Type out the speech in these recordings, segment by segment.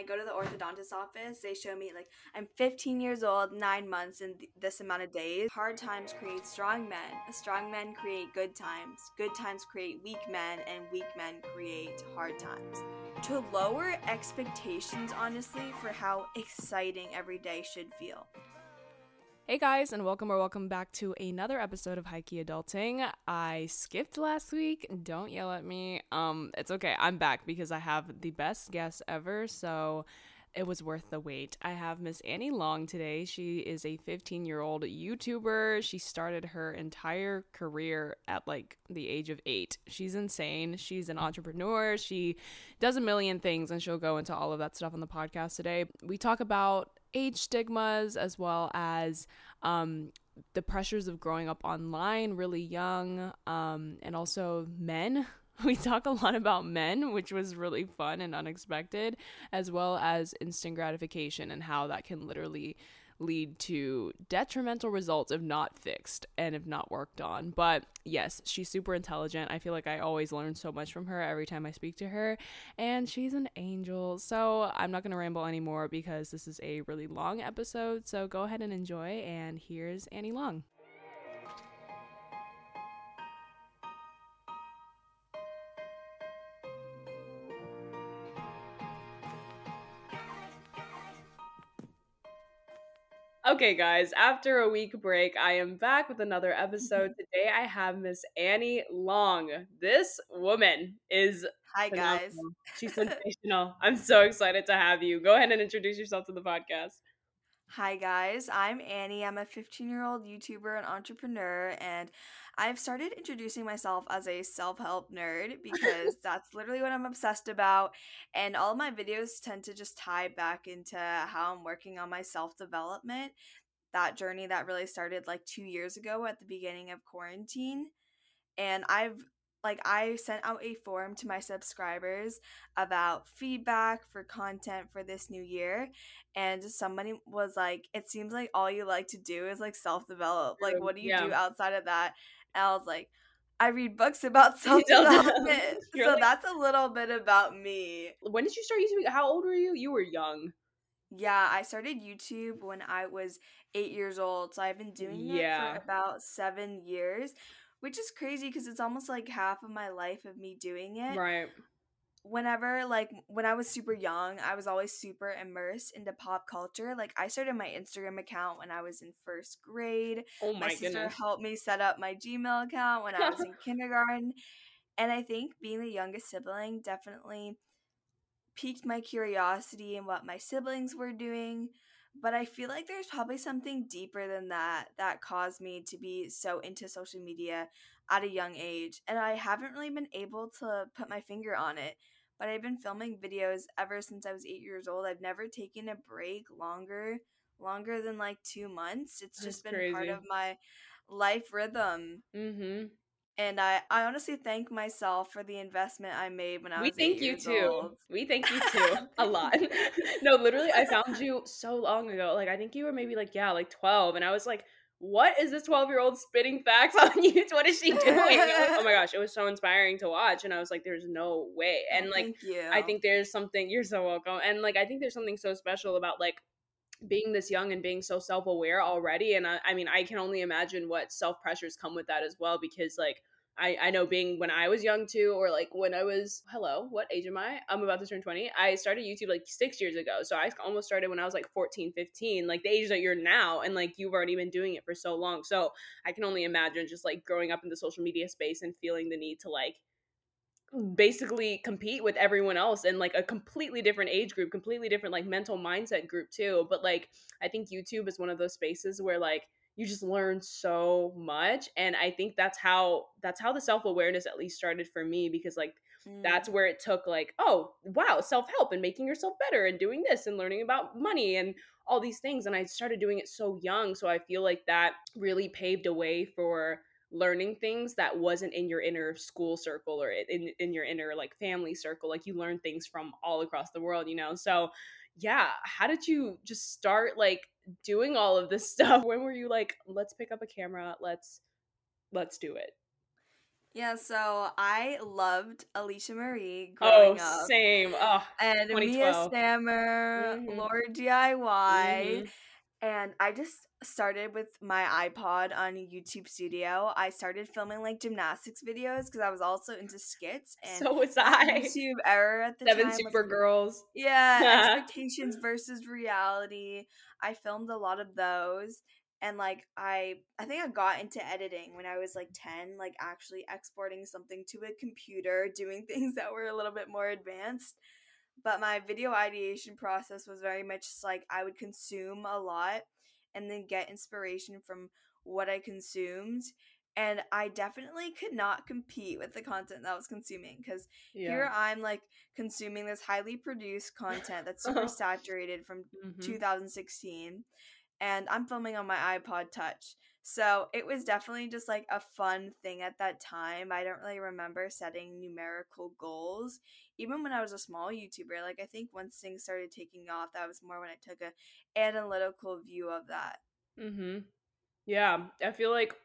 I go to the orthodontist office, they show me like I'm 15 years old, nine months, in th- this amount of days. Hard times create strong men. Strong men create good times. Good times create weak men, and weak men create hard times. To lower expectations, honestly, for how exciting every day should feel. Hey guys, and welcome or welcome back to another episode of High Key Adulting. I skipped last week. Don't yell at me. Um, it's okay. I'm back because I have the best guest ever. So it was worth the wait. I have Miss Annie Long today. She is a 15 year old YouTuber. She started her entire career at like the age of eight. She's insane. She's an entrepreneur. She does a million things, and she'll go into all of that stuff on the podcast today. We talk about age stigmas as well as um, the pressures of growing up online really young um, and also men. We talk a lot about men which was really fun and unexpected as well as instant gratification and how that can literally lead to detrimental results if not fixed and if not worked on. But yes, she's super intelligent. I feel like I always learn so much from her every time I speak to her, and she's an angel. So I'm not going to ramble anymore because this is a really long episode. So go ahead and enjoy, and here's Annie Long. Okay, guys, after a week break, I am back with another episode. Today I have Miss Annie Long. This woman is Hi guys. She's sensational. I'm so excited to have you. Go ahead and introduce yourself to the podcast. Hi guys, I'm Annie. I'm a 15 year old YouTuber and entrepreneur, and I've started introducing myself as a self help nerd because that's literally what I'm obsessed about. And all my videos tend to just tie back into how I'm working on my self development. That journey that really started like two years ago at the beginning of quarantine. And I've like I sent out a form to my subscribers about feedback for content for this new year and somebody was like it seems like all you like to do is like self develop like what do you Yeah. do outside of that and I was like I read books about self development so like- that's a little bit about me When did you start YouTube? How old were you? You were young. yeah I started YouTube when I was 8 years old so I've been doing Yeah. it for about 7 years which is crazy because it's almost like half of my life of me doing it Right. whenever like when I was super young, I was always super immersed into pop culture. Like I started my Instagram account when I was in first grade. Oh My, my, sister goodness. helped me set up my Gmail account when I was in kindergarten. And I think being the youngest sibling definitely piqued my curiosity in what my siblings were doing. But I feel like there's probably something deeper than that that caused me to be so into social media at a young age. And I haven't really been able to put my finger on it. But I've been filming videos ever since I was eight years old. I've never taken a break longer longer than like two months. It's just That's been part of my life rhythm. Mm-hmm. And I, I honestly thank myself for the investment I made when I We was We thank you too. old. We thank you too a lot. no, literally, I found you so long ago. Like, I think you were maybe like, yeah, like 12. And I was like, what is this 12 year old spitting facts on YouTube? What is she doing? oh my gosh, it was so inspiring to watch. And I was like, there's no way. And Oh, like, you. I think there's something, you're so welcome. And like, I think there's something so special about like, being this young and being so self-aware already and I, I mean i can only imagine what self pressures come with that as well because like I, I know being when I was young too, or like when I was, hello, what age am I? I'm about to turn 20. I started YouTube like six years ago. So I almost started when I was like 14, 15, like the age that you're now. And like you've already been doing it for so long. So I can only imagine just like growing up in the social media space and feeling the need to like basically compete with everyone else in like a completely different age group, completely different like mental mindset group too. But like I think YouTube is one of those spaces where like you just learn so much and I think that's how that's how the self-awareness at least started for me because like Mm. that's where it took like oh wow self-help and making yourself better and doing this and learning about money and all these things and i started doing it so young so i feel like that really paved a way for learning things that wasn't in your inner school circle or in, in your inner like family circle like you learn things from all across the world you know so yeah how did you just start like doing all of this stuff when were you like let's pick up a camera let's let's do it Yeah, so I loved Alicia Marie Oh, growing up. same. Oh, And Mia 2012. Stammer, Mhm. LaurDIY. Mhm. And I just started with my iPod on YouTube Studio. I started filming like gymnastics videos because I was also into skits and So was I. YouTube error at the Seven time. was Super Girls. Yeah, expectations versus reality. I filmed a lot of those and like I I think I got into editing when I was like 10, like actually exporting something to a computer, doing things that were a little bit more advanced. But my video ideation process was very much like I would consume a lot and then get inspiration from what I consumed. And I definitely could not compete with the content that I was consuming because here I'm like consuming this highly produced content that's super saturated from Mhm. 2016 and I'm filming on my iPod Touch. So it was definitely just like a fun thing at that time. I don't really remember setting numerical goals. Even when I was a small YouTuber, like I think once things started taking off, that was more when I took a analytical view of that. Mhm. Yeah, I feel like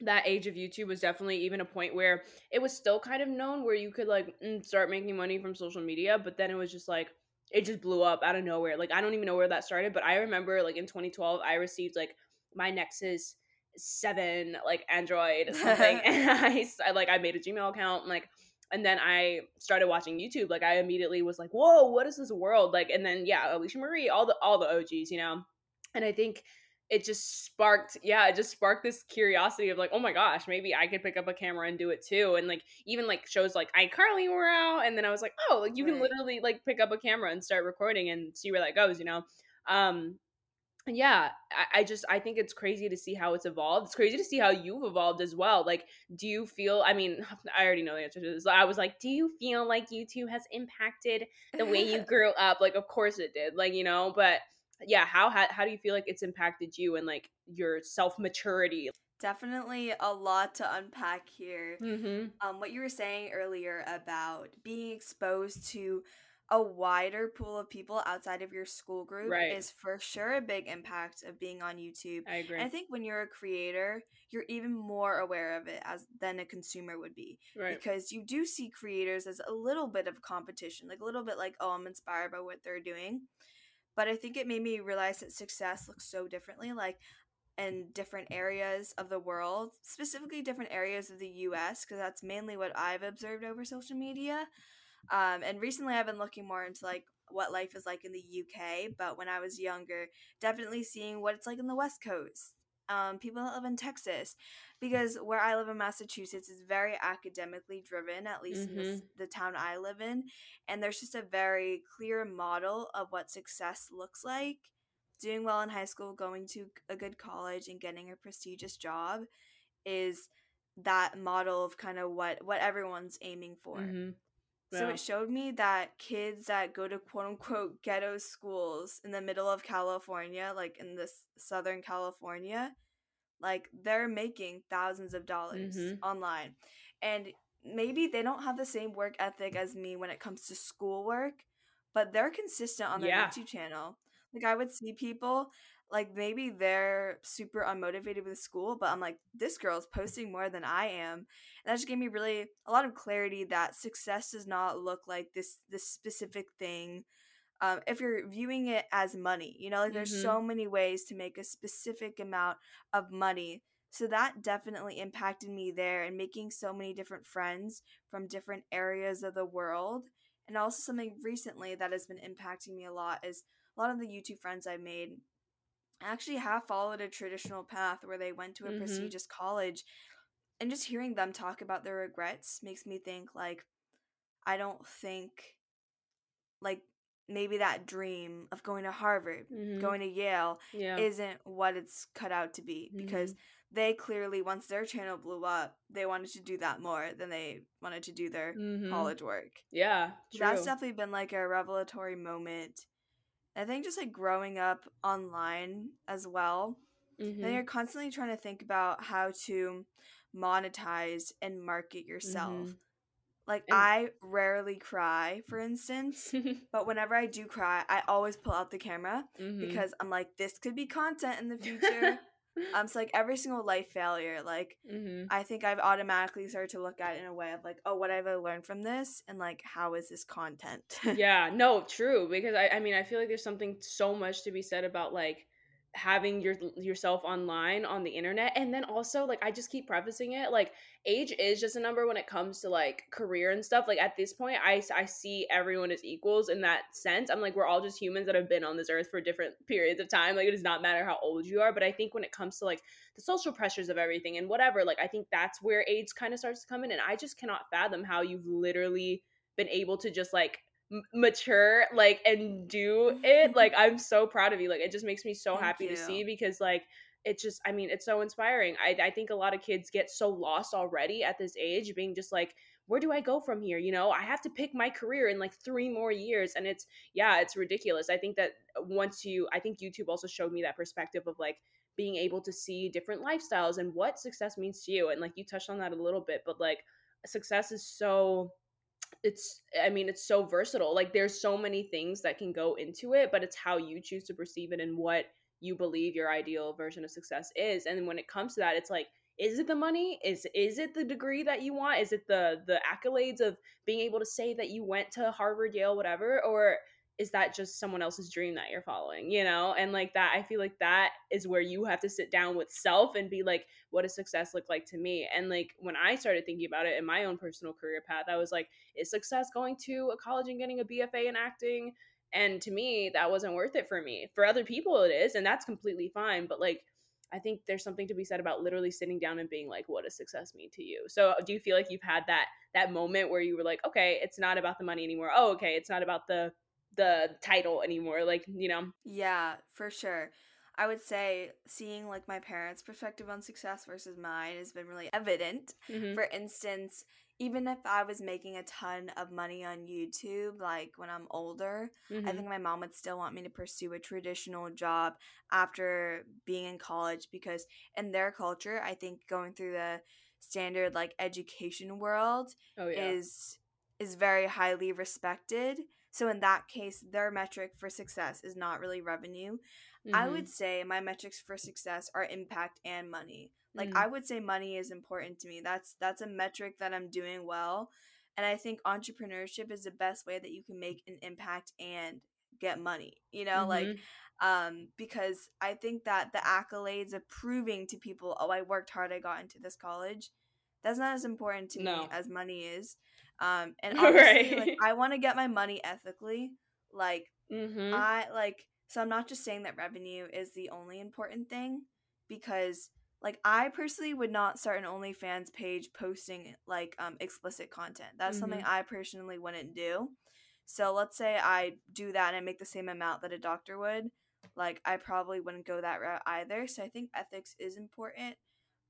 that age of YouTube was definitely even a point where it was still kind of known where you could like mm, start making money from social media, but then it was just like it just blew up out of nowhere. Like I don't even know where that started, but I remember like in 2012 I received like my Nexus 7 like Android something and I, I, like I made a Gmail account and like and then I started watching YouTube. Like I immediately was like, "Whoa, what is this world?" Like and then yeah, Alicia Marie, all the all the OGs, you know. And I think it just sparked yeah it just sparked this curiosity of like oh my gosh maybe i could pick up a camera and do it too and like even like shows like icarly were out and then i was like oh like you can literally like pick up a camera and start recording and see where that goes you know um yeah I, I just i think it's crazy to see how it's evolved. It's crazy to see how you've evolved as well. Like do you feel i mean i already know the answer to this i was like do you feel like youtube has impacted the way you grew up? Like of course it did like you know but yeah how how, how do you feel like it's impacted you and like your self maturity Definitely a lot to unpack here. mm-hmm. Um, what you were saying earlier about being exposed to a wider pool of people outside of your school group Right. is for sure a big impact of being on YouTube. i agree And I think when you're a creator, you're even more aware of it as than a consumer would be right because you do see creators as a little bit of competition, like a little bit like, oh, I'm inspired by what they're doing. But I think it made me realize that success looks so differently. Like in different areas of the world, specifically different areas of the US, because that's mainly what I've observed over social media. Um, and recently I've been looking more into like what life is like in the UK, but when I was younger, definitely seeing what it's like in the West Coast. Um, people that live in Texas, because where I live in Massachusetts is very academically driven, at least in this, the town I live in, and there's just a very clear model of what success looks like doing well in high school, going to a good college, and getting a prestigious job is that model of kind of what what everyone's aiming for. mm-hmm. So it showed me that kids that go to quote unquote ghetto schools in the middle of California, like in this Southern California, like they're making thousands of dollars Mhm. online. And maybe they don't have the same work ethic as me when it comes to schoolwork, but they're consistent on their Yeah. YouTube channel. Like I would see people like maybe they're super unmotivated with school, but I'm like, this girl's posting more than I am. And that just gave me really a lot of clarity that success does not look like this this specific thing. Um, if you're viewing it as money, you know, like there's Mhm. so many ways to make a specific amount of money. So that definitely impacted me there and making so many different friends from different areas of the world. And also something recently that has been impacting me a lot is a lot of the YouTube friends I've made actually have followed a traditional path where they went to a Mhm. prestigious college and just hearing them talk about their regrets makes me think like i don't think like maybe that dream of going to harvard Mhm. going to yale yeah isn't what it's cut out to be because they clearly once their channel blew up they wanted to do that more than they wanted to do their Mhm. college work yeah true. that's definitely been like a revelatory moment i think just like growing up online as well Mhm. then you're constantly trying to think about how to monetize and market yourself. Mhm. Like And- I rarely cry, for instance, but whenever I do cry, I always pull out the camera Mhm. because I'm like, this could be content in the future. Um, so like every single life failure, like mm-hmm. I think I've automatically started to look at it in a way of like, oh, what have I learned from this, and like, how is this content? yeah, no, true. Because I, I mean, I feel like there's something so much to be said about like having your yourself online on the internet and then also like I just keep prefacing it like age is just a number when it comes to like career and stuff like at this point I I see everyone as equals in that sense I'm like we're all just humans that have been on this earth for different periods of time like it does not matter how old you are but I think when it comes to like the social pressures of everything and whatever like I think that's where age kind of starts to come in and I just cannot fathom how you've literally been able to just like mature like and do it mm-hmm. like i'm so proud of you like it just makes me so Thank happy you. to see because like it just i mean it's so inspiring I, I think a lot of kids get so lost already at this age being just like where do i go from here you know i have to pick my career in like three more years and it's yeah it's ridiculous i think that once you i think youtube also showed me that perspective of like being able to see different lifestyles and what success means to you and like you touched on that a little bit but like success is so it's i mean it's so versatile like there's so many things that can go into it but it's how you choose to perceive it and what you believe your ideal version of success is and when it comes to that it's like is it the money? Is is it the degree that you want? Is it the the accolades of being able to say that you went to harvard yale whatever? Or is that just someone else's dream that you're following you know and like that i feel like that is where you have to sit down with self and be like what does success look like to me and like when i started thinking about it in my own personal career path i was like is success going to a college and getting a bfa in acting and to me that wasn't worth it for me for other people it is and that's completely fine but like I think there's something to be said about literally sitting down and being like, what does success mean to you? So do you feel like you've had that that moment where you were like, okay, it's not about the money anymore. Oh, okay, it's not about the the title anymore like you know yeah for sure i would say seeing like my parents perspective on success versus mine has been really evident mm-hmm. for instance even if i was making a ton of money on youtube like when i'm older mm-hmm. i think my mom would still want me to pursue a traditional job after being in college because in their culture i think going through the standard like education world oh, yeah. is is very highly respected so in that case, their metric for success is not really revenue. Mm-hmm. I would say my metrics for success are impact and money. Like mm-hmm. I would say money is important to me. That's that's a metric that I'm doing well. And I think entrepreneurship is the best way that you can make an impact and get money. You know, mm-hmm. like um because I think that the accolades of proving to people, "Oh, I worked hard, I got into this college." That's not as important to no. me as money is. Um, and obviously, right. like, I want to get my money ethically. Like, mm-hmm. I like, so I'm not just saying that revenue is the only important thing because, like, I personally would not start an OnlyFans page posting like um explicit content. That's mm-hmm. something I personally wouldn't do. So let's say I do that and I make the same amount that a doctor would. Like, I probably wouldn't go that route either. So I think ethics is important,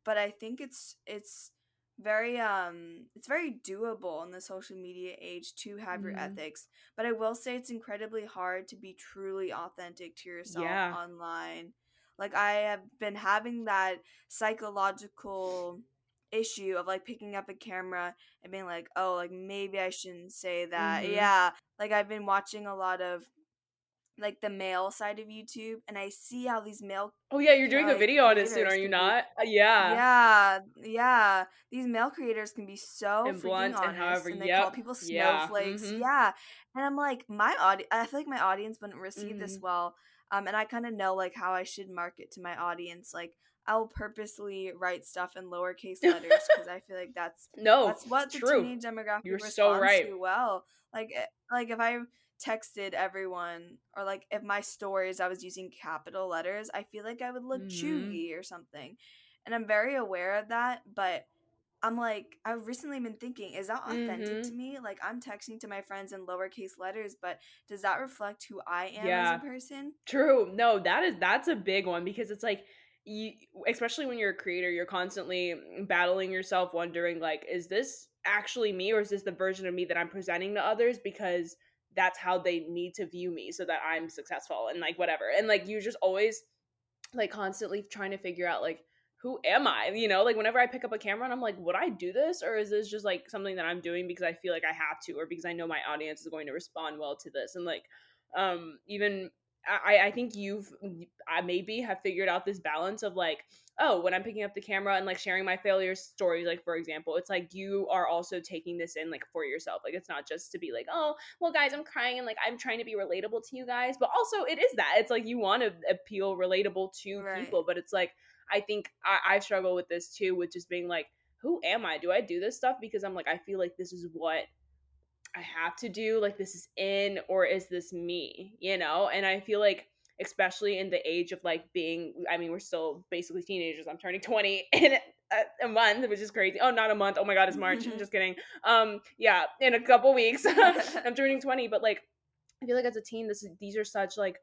but I think it's it's very um it's very doable in the social media age to have mm-hmm. your ethics but i will say it's incredibly hard to be truly authentic to yourself yeah. online like i have been having that psychological issue of like picking up a camera and being like oh like maybe i shouldn't say that mm-hmm. yeah like i've been watching a lot of like the male side of YouTube, and I see how these male. Oh yeah, you're doing a video on it soon, are you not? Uh, yeah. Yeah, yeah. These male creators can be so and blunt honest, and however, and they yep. call people snowflakes. Yeah. Mm-hmm. yeah. and I'm like, my audience. I feel like my audience wouldn't receive mm-hmm. this well. Um, and I kind of know like how I should market to my audience. Like, I will purposely write stuff in lowercase letters because I feel like that's no, that's what the true. teenage demographic You're responds so right. to well. Like, eh, like if I texted everyone or like if my stories I was using capital letters, I feel like I would look mm-hmm. chewy or something. And I'm very aware of that, but I'm like I've recently been thinking, is that authentic mm-hmm. to me? Like I'm texting to my friends in lowercase letters, but does that reflect who I am yeah. as a person? True. No, that is that's a big one because it's like you especially when you're a creator, you're constantly battling yourself wondering like is this actually me or is this the version of me that I'm presenting to others because that's how they need to view me so that I'm successful and like whatever. And like you just always like constantly trying to figure out like who am I? You know, like whenever I pick up a camera and I'm like, would I do this? Or is this just like something that I'm doing because I feel like I have to or because I know my audience is going to respond well to this? And like um even I, I think you've I maybe have figured out this balance of like, oh, when I'm picking up the camera and like sharing my failure stories, like for example, it's like you are also taking this in like for yourself. Like it's not just to be like, oh, well, guys, I'm crying and like I'm trying to be relatable to you guys, but also it is that. It's like you want to appeal relatable to right. people, but it's like I think I, I struggle with this too, with just being like, who am I? Do I do this stuff because I'm like I feel like this is what I have to do like this is in or is this me, you know? And I feel like especially in the age of like being I mean we're still basically teenagers. I'm turning 20 in a, a month, which is crazy. Oh, not a month. Oh my god, it's March. I'm just kidding. Um yeah, in a couple weeks I'm turning 20, but like I feel like as a teen this these are such like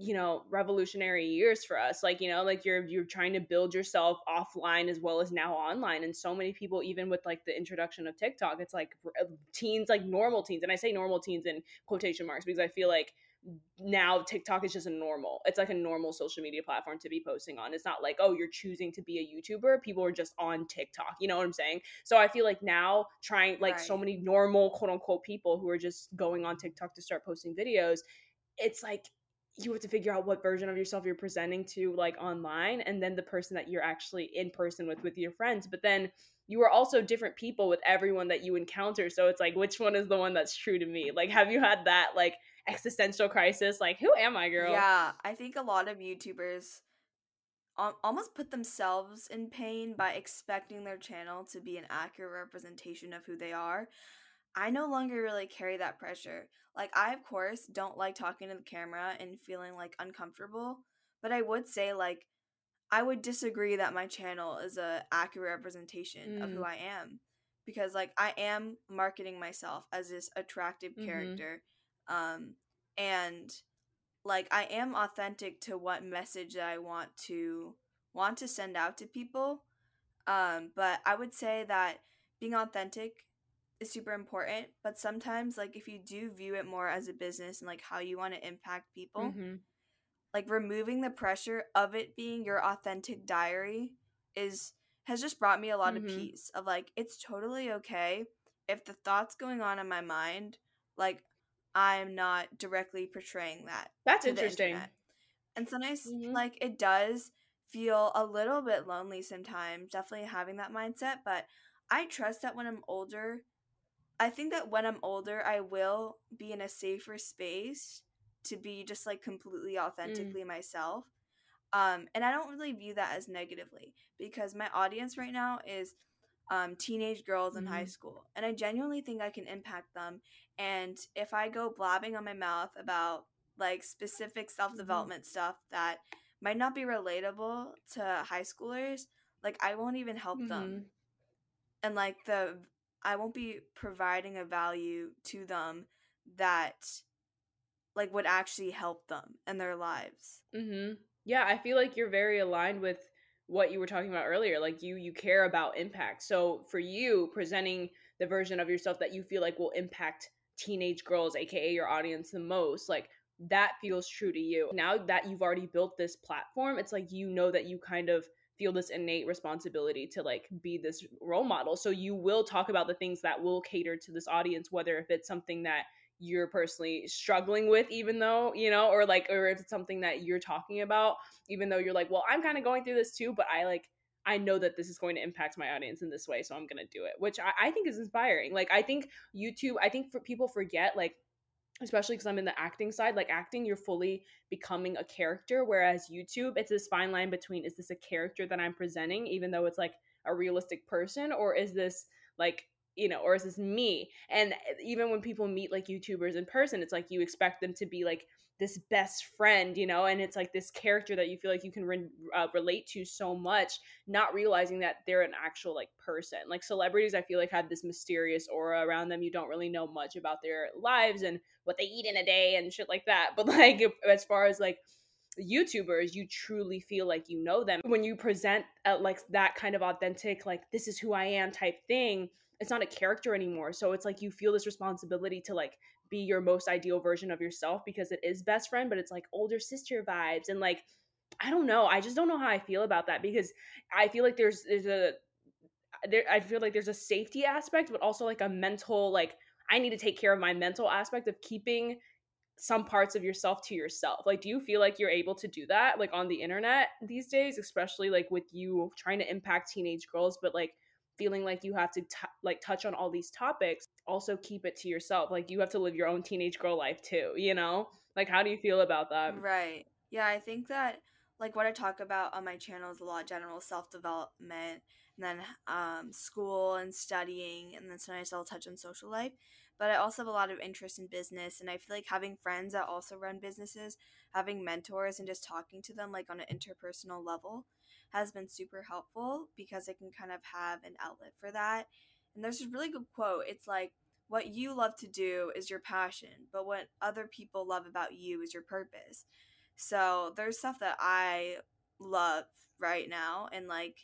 you know revolutionary years for us like you know like you're you're trying to build yourself offline as well as now online and so many people even with like the introduction of TikTok it's like uh, teens like normal teens and I say normal teens in quotation marks because I feel like now TikTok is just a normal. It's like a normal social media platform to be posting on. It's not like, oh, you're choosing to be a YouTuber. People are just on TikTok. You know what I'm saying? So I feel like now trying like right. so many normal quote unquote people who are just going on TikTok to start posting videos, it's like you have to figure out what version of yourself you're presenting to like online and then the person that you're actually in person with with your friends but then you are also different people with everyone that you encounter so it's like which one is the one that's true to me like have you had that like existential crisis like who am i girl yeah i think a lot of youtubers almost put themselves in pain by expecting their channel to be an accurate representation of who they are I no longer really carry that pressure. Like, I, of course, don't like talking to the camera and feeling like uncomfortable, but I would say, like, I would disagree that my channel is a accurate representation mm. of who mm. I am because like I am marketing myself as this attractive mm-hmm. character um and like I am authentic to what message that I want to want to send out to people um but I would say that being authentic is super important but sometimes like if you do view it more as a business and like how you want to impact people mm-hmm. like removing the pressure of it being your authentic diary is has just brought me a lot mm-hmm. of peace of like it's totally okay if the thoughts going on in my mind like i'm not directly portraying that that's interesting and sometimes mm-hmm. like it does feel a little bit lonely sometimes definitely having that mindset but i trust that when i'm older I think that when I'm older, I will be in a safer space to be just like completely mm. authentically mm. myself. Um, and I don't really view that as negatively because my audience right now is um, teenage girls in mm-hmm. high school, and I genuinely think I can impact them. And if I go blabbing on my mouth about like specific self development mm-hmm. stuff that might not be relatable to high schoolers, like I won't even help mm-hmm. them. And like the I won't be providing a value to them that like would actually help them in their lives. Mhm. Yeah, I feel like you're very aligned with what you were talking about earlier. Like you you care about impact. So for you presenting the version of yourself that you feel like will impact teenage girls, aka your audience the most, like that feels true to you. Now that you've already built this platform, it's like you know that you kind of feel this innate responsibility to like be this role model. So you will talk about the things that will cater to this audience, whether if it's something that you're personally struggling with even though you know or like or if it's something that you're talking about even though you're like well i'm kind of going through this too but i like i know that this is going to impact my audience in this way so i'm gonna do it which I, I think is inspiring like i think youtube i think for people forget like especially because I'm in the acting side. Like acting, you're fully becoming a character, whereas YouTube, it's this fine line between is this a character that I'm presenting, even though it's like a realistic person, or is this like you know, or is this me? And eh, even when people meet like YouTubers in person, it's like you expect them to be like this best friend, you know, and it's like this character that you feel like you can re- uh, relate to so much, not realizing that they're an actual like person. Like celebrities, I feel like have this mysterious aura around them. You don't really know much about their lives and what they eat in a day and shit like that. But like, as far as like, YouTubers, you truly feel like you know them. When you present at like that kind of authentic, like this is who I am type thing, it's not a character anymore. So it's like you feel this responsibility to like be your most ideal version of yourself because it is best friend, but it's like older sister vibes and like I don't know. I just don't know how I feel about that because I feel like there's there's a there I feel like there's a safety aspect, but also like a mental like I need to take care of my mental aspect of keeping some parts of yourself to yourself. Like, do you feel like you're able to do that, like on the internet these days, especially like with you trying to impact teenage girls, but like feeling like you have to t- like touch on all these topics, also keep it to yourself. Like, you have to live your own teenage girl life too, you know? Like, how do you feel about that? Right. Yeah, I think that like what I talk about on my channel is a lot general self development and then um, school and studying, and then sometimes I'll touch on social life. But I also have a lot of interest in business, and I feel like having friends that also run businesses, having mentors, and just talking to them like on an interpersonal level has been super helpful because I can kind of have an outlet for that. And there's a really good quote. It's like, what you love to do is your passion, but what other people love about you is your purpose. So there's stuff that I love right now, and like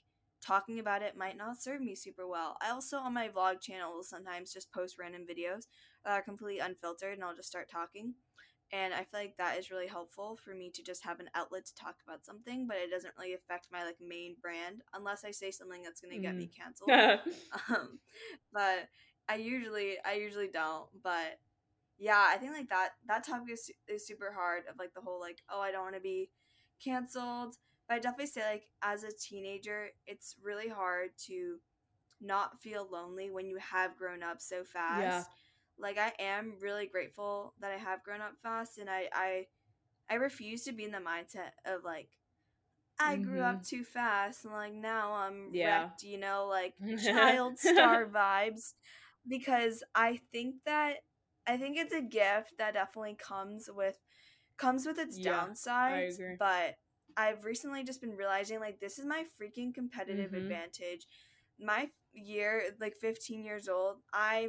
talking about it might not serve me super well. I also on my vlog channel will sometimes just post random videos that are completely unfiltered and I'll just start talking. And I feel like that is really helpful for me to just have an outlet to talk about something, but it doesn't really affect my like main brand unless I say something that's gonna get mm. me canceled. um, but I usually I usually don't. But yeah, I think like that that topic is is super hard of like the whole like oh I don't want to be canceled but I definitely say like as a teenager, it's really hard to not feel lonely when you have grown up so fast. Yeah. Like I am really grateful that I have grown up fast and I I I refuse to be in the mindset of like I grew mm-hmm. up too fast and like now I'm yeah. wrecked, you know, like child star vibes because I think that I think it's a gift that definitely comes with comes with its yeah, downsides, but I've recently just been realizing like this is my freaking competitive mm-hmm. advantage. My year, like 15 years old, I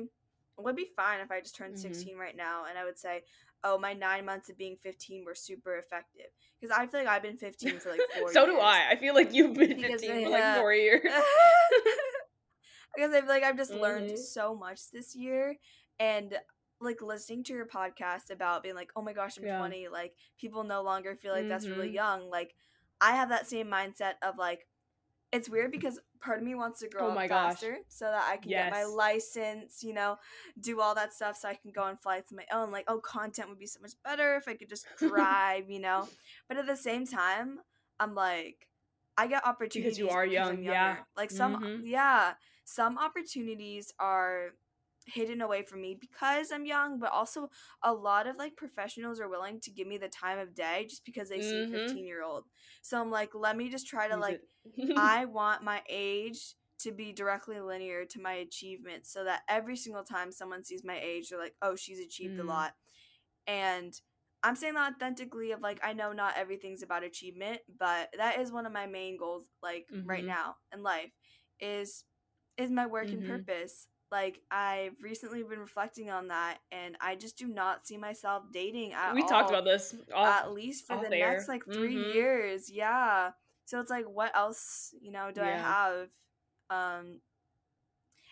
would be fine if I just turned mm-hmm. 16 right now and I would say, oh, my nine months of being 15 were super effective. Because I feel like I've been 15 for like four so years. do I. I feel like you've been because 15 for like four years. because I feel like I've just mm-hmm. learned so much this year. And like listening to your podcast about being like, oh my gosh, I'm yeah. 20. Like people no longer feel like mm-hmm. that's really mm-hmm. young. Like I have that same mindset of like, it's weird because part of me wants to grow oh up faster gosh. so that I can yes. get my license, you know, do all that stuff so I can go on flights on my own. Like, oh, content would be so much better if I could just drive, you know. But at the same time, I'm like, I get opportunities because you are young, yeah. Like some, mm-hmm. yeah, some opportunities are hidden away from me because I'm young, but also a lot of like professionals are willing to give me the time of day just because they mm-hmm. see a 15 year old. So I'm like, let me just try to like, I want my age to be directly linear to my achievements so that every single time someone sees my age, they're like, oh, she's achieved mm. a lot. And I'm saying that authentically of like I know not everything's about achievement, but that is one of my main goals like mm-hmm. right now in life is is my work mm-hmm. and purpose like I've recently been reflecting on that and I just do not see myself dating at we all. talked about this off, at least for the air. next like 3 mm-hmm. years. Yeah. So it's like what else, you know, do yeah. I have um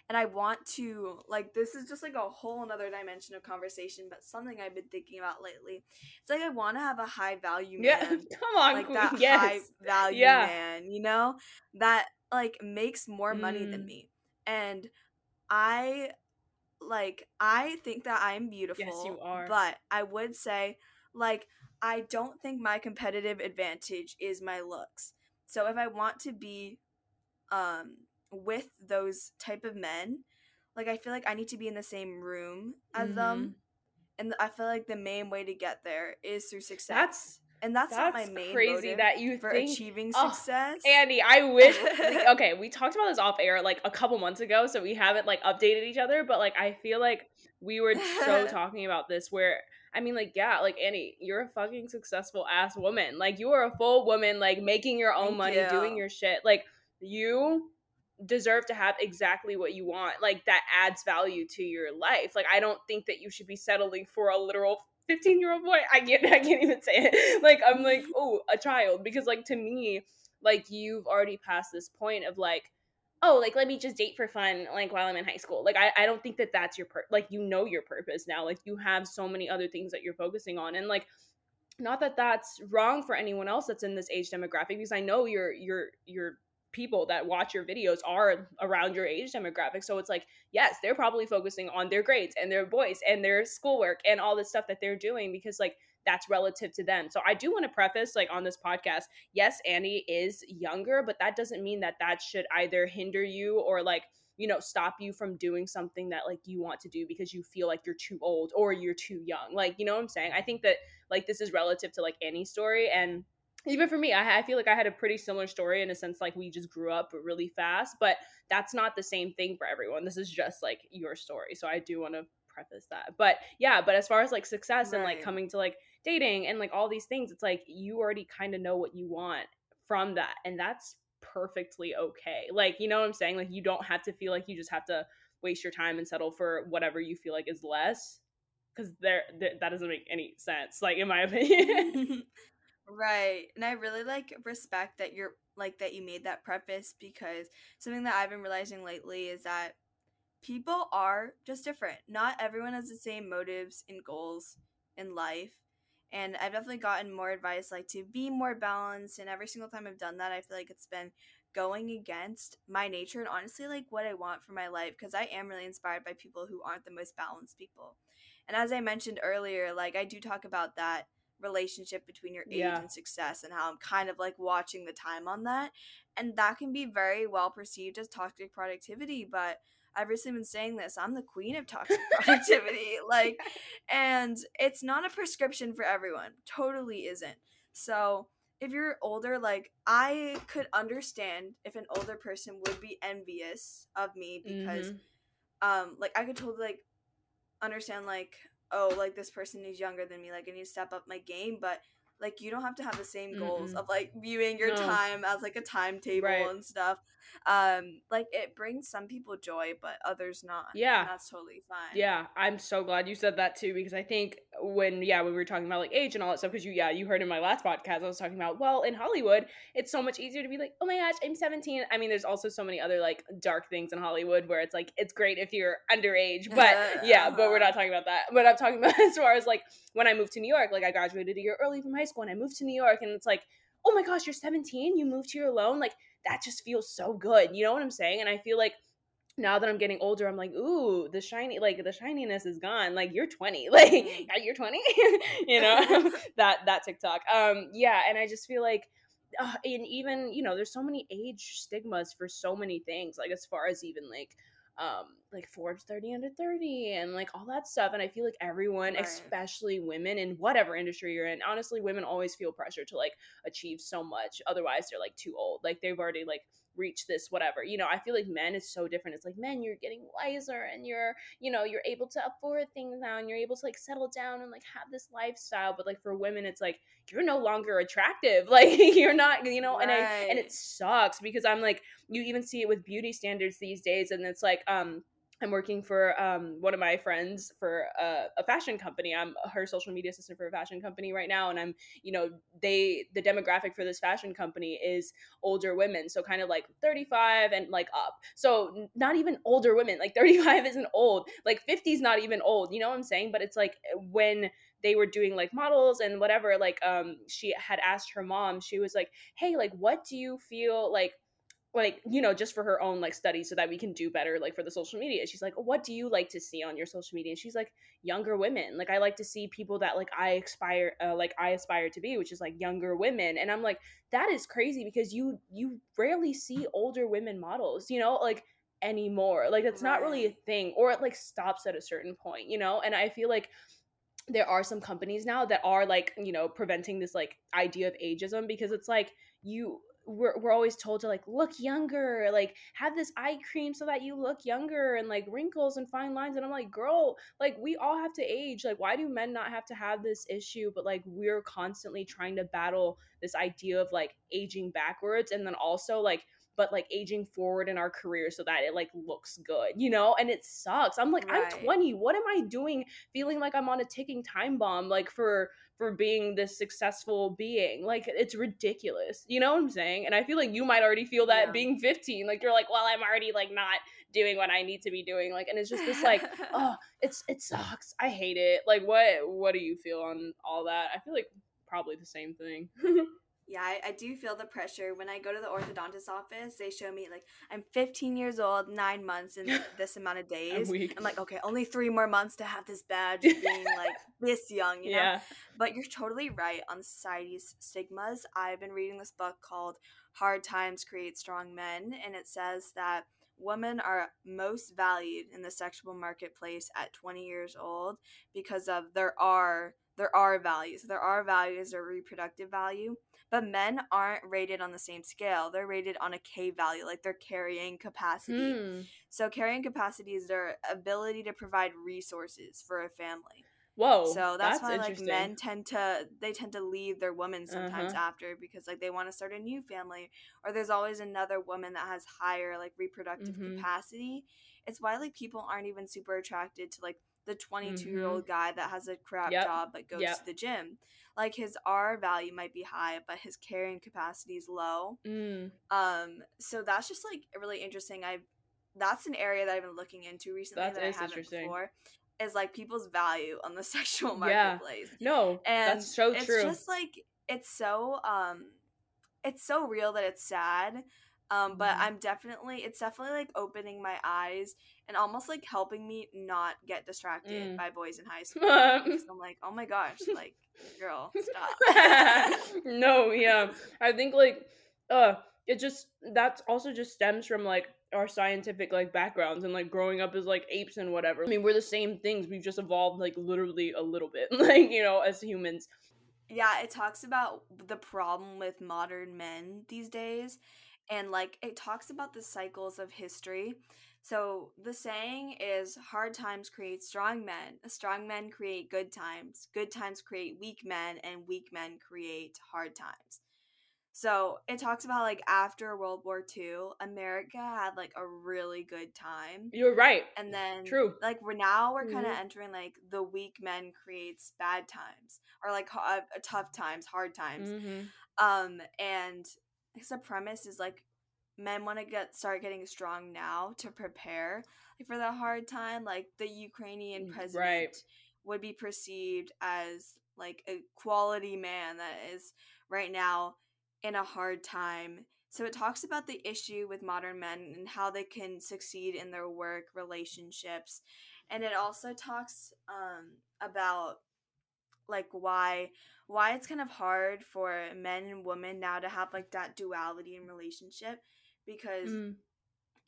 and I want to like this is just like a whole another dimension of conversation, but something I've been thinking about lately. It's like I want to have a high value man. Yeah, come on, like that yes. high value yeah. man, you know, that like makes more money mm. than me. And I like I think that I'm beautiful. Yes, you are. But I would say like I don't think my competitive advantage is my looks. So if I want to be um with those type of men, like I feel like I need to be in the same room as mm-hmm. them. And I feel like the main way to get there is through success. That's and that's, that's not my main crazy that you for think, achieving oh, success. Oh, Andy, I wish. okay, we talked about this off air like a couple months ago, so we haven't like updated each other. But like, I feel like we were so talking about this where. I mean, like, yeah, like Annie, you're a fucking successful ass woman. Like, you are a full woman, like making your own Thank money, you. doing your shit. Like, you deserve to have exactly what you want. Like, that adds value to your life. Like, I don't think that you should be settling for a literal 15 year old boy i can't i can't even say it. Like i'm like oh a child. Because like to me like you've already passed this point of like oh like let me just date for fun like while i'm in high school. Like i, I don't think that that's your per like you know your purpose now. Like you have so many other things that you're focusing on. And like not that that's wrong for anyone else that's in this age demographic because i know you're you're you're people that watch your videos are around your age demographic. So it's like, yes, they're probably focusing on their grades and their voice and their schoolwork and all the stuff that they're doing because like that's relative to them. So I do want to preface like on this podcast, yes, Annie is younger, but that doesn't mean that that should either hinder you or like you know stop you from doing something that like you want to do because you feel like you're too old or you're too young like you know what i'm saying i think that like this is relative to like any story and even for me I, I feel like i had a pretty similar story in a sense like we just grew up really fast but that's not the same thing for everyone. This is just like your story so i do want to preface that. But yeah but as far as like success right. and like coming to like dating and like all these things it's like you already kind of know what you want from that and that's perfectly okay. Like you know what i'm saying? Like you don't have to feel like you just have to waste your time and settle for whatever you feel like is less because there that doesn't make any sense like in my opinion Right. And I really like respect that you're like that you made that preface because something that I've been realizing lately is that people are just different. Not everyone has the same motives and goals in life. And I've definitely gotten more advice like to be more balanced and every single time I've done that I feel like it's been going against my nature and honestly like what I want for my life because I am really inspired by people who aren't the most balanced people. And as I mentioned earlier, like I do talk about that relationship between your age yeah. and success and how I'm kind of like watching the time on that. And that can be very well perceived as toxic productivity, but I've recently been saying this. I'm the queen of toxic productivity. like, and it's not a prescription for everyone. Totally isn't. So, if you're older, like, I could understand if an older person would be envious of me because, mm-hmm. um, like, I could totally, like, understand, like, oh, like this person is younger than me, like I need to step up my game, but like you don't have to have the same goals mm-hmm. of like viewing your no. time as like a timetable right. and stuff um like it brings some people joy but others not yeah. that's totally fine. Yeah i'm so glad you said that too because i think when yeah when we were talking about like age and all that stuff because you yeah you heard in my last podcast i was talking about well in hollywood it's so much easier to be like oh my gosh i'm 17 i mean there's also so many other like dark things in hollywood where it's like it's great if you're underage but yeah but we're not talking about that but i'm talking about as far as like when i moved to new york like i graduated a year early from high school and i moved to new york and it's like oh my gosh you're 17 you moved here alone? Like that just feels so good. You know what I'm saying? And I feel like now that I'm getting older, I'm like, ooh, the shiny, like the shininess is gone. Like you're 20, like mm. you're 20, you know, that that TikTok. Um, yeah, and I just feel like, uh, and even you know, there's so many age stigmas for so many things. Like as far as even like um like Forbes 30 under 30 and like all that stuff and I feel like everyone right. especially women in whatever industry you're in honestly women always feel pressure to like achieve so much otherwise they're like too old like they've already like reached this whatever you know i feel like men is so different it's like men you're getting wiser and you're you know you're able to afford things now and you're able to like settle down and like have this lifestyle but like for women it's like you're no longer attractive like you're not you know right. and i and it sucks because i'm like you even see it with beauty standards these days and it's like um I'm working for um, one of my friends for a, a, fashion company. I'm her social media assistant for a fashion company right now, and I'm, you know, they the demographic for this fashion company is older women, so kind of like 35 and like up. So not even older women, like 35 isn't old, like 50 is not even old. You know what I'm saying? But it's like when they were doing like models and whatever like um she had asked her mom she was like hey like what do you feel like like you know just for her own like study so that we can do better like for the social media. She's like what do you like to see on your social media? And she's like younger women. Like i like to see people that like i aspire uh, like i aspire to be which is like younger women. And i'm like that is crazy because you you rarely see older women models you know like anymore. Like that's not really a thing or it like stops at a certain point you know? And i feel like there are some companies now that are like you know preventing this like idea of ageism because it's like you we're, we're always told to like look younger like have this eye cream so that you look younger and like wrinkles and fine lines. And i'm like girl like we all have to age. Like why do men not have to have this issue? But like we're constantly trying to battle this idea of like aging backwards. And then also like but like aging forward in our career so that it like looks good, you know? And it sucks. I'm like, right. I'm 20. What am I doing feeling like I'm on a ticking time bomb like for for being this successful being. Like it's ridiculous. You know what I'm saying? And I feel like you might already feel that yeah. being 15. Like you're like, well, I'm already like not doing what I need to be doing. Like and it's just this like, oh, it's it sucks. I hate it. Like what what do you feel on all that? I feel like probably the same thing. Yeah, I, I do feel the pressure when I go to the orthodontist office. They show me like I'm 15 years old, nine months, in this amount of days. I'm like, okay, only three more months to have this badge of being like this young, you know. yeah. But you're totally right on society's stigmas. I've been reading this book called Hard Times Create Strong Men, and it says that women are most valued in the sexual marketplace at 20 years old because of there are there are values. There are values or reproductive value, but men aren't rated on the same scale. They're rated on a K value, like their carrying capacity. Hmm. So carrying capacity is their ability to provide resources for a family. Whoa. So that's, why like men tend to they tend to leave their women sometimes Uh-huh. after because like they want to start a new family or there's always another woman that has higher like reproductive Mhm. capacity. It's why like people aren't even super attracted to like the 22 year old guy that has a crap Mm-hmm. Yep. job but goes Yep. to the gym. Like his R value might be high but his carrying capacity is low. Mm. Um so that's just like really interesting. I've that's an area that I've been looking into recently That that I haven't before. Is like people's value on the sexual marketplace. Yeah. No, And that's so it's true. It's just like it's so um it's so real that it's sad. Um, but Mhm. I'm definitely it's definitely like opening my eyes and almost like helping me not get distracted Mm. by boys in high school. because I'm like, oh my gosh, like girl, stop. no, yeah. I think like uh it just, that's also just stems from like our scientific like backgrounds and like growing up as like apes and whatever. I mean, we're the same things. We've just evolved like literally a little bit, like, you know, as humans. Yeah, it talks about the problem with modern men these days. And like it talks about the cycles of history. So the saying is hard times create strong men. Strong men create good times. Good times create weak men and weak men create hard times. So it talks about like after World War II, America had like a really good time. You're right. And then True. like we're now we're kind of Mhm. entering like the weak men creates bad times or like uh, tough times, hard times. Mhm. Um and guess the premise is like men want to get start getting strong now to prepare like, for the hard time. Like the Ukrainian Mm, president right. would be perceived as like a quality man that is right now in a hard time. So it talks about the issue with modern men and how they can succeed in their work relationships. And it also talks um, about like why why it's kind of hard for men and women now to have like that duality in relationship because Mm.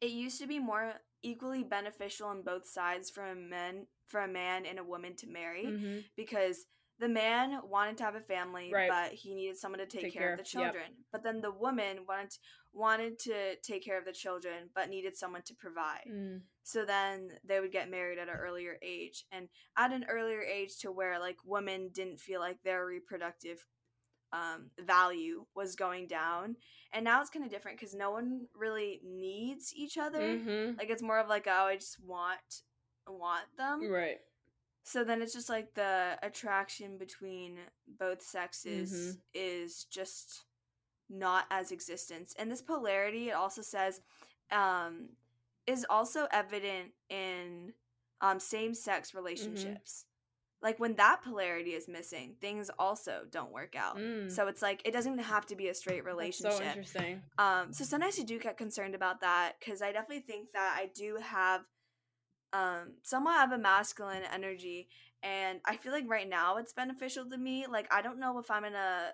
it used to be more equally beneficial on both sides for a man for a man and a woman to marry Mhm. because the man wanted to have a family Right. but he needed someone to take, Take care, of care, the yep. children but then the woman wanted wanted to take care of the children but needed someone to provide Mm. so then they would get married at an earlier age and at an earlier age to where like women didn't feel like their reproductive um, value was going down and now it's kind of different because no one really needs each other Mhm. like it's more of like oh i just want want them Right. So then it's just like the attraction between both sexes Mhm. is just not as existence. And this polarity, it also says, um, is also evident in um, same sex Mm-hmm. relationships. Like when that polarity is missing, things also don't work out. Mm. So it's like it doesn't have to be a straight That's relationship. so interesting. Um, so sometimes I do get concerned about that because I definitely think that I do have um somewhat of a masculine energy and I feel like right now it's beneficial to me. Like I don't know if I'm gonna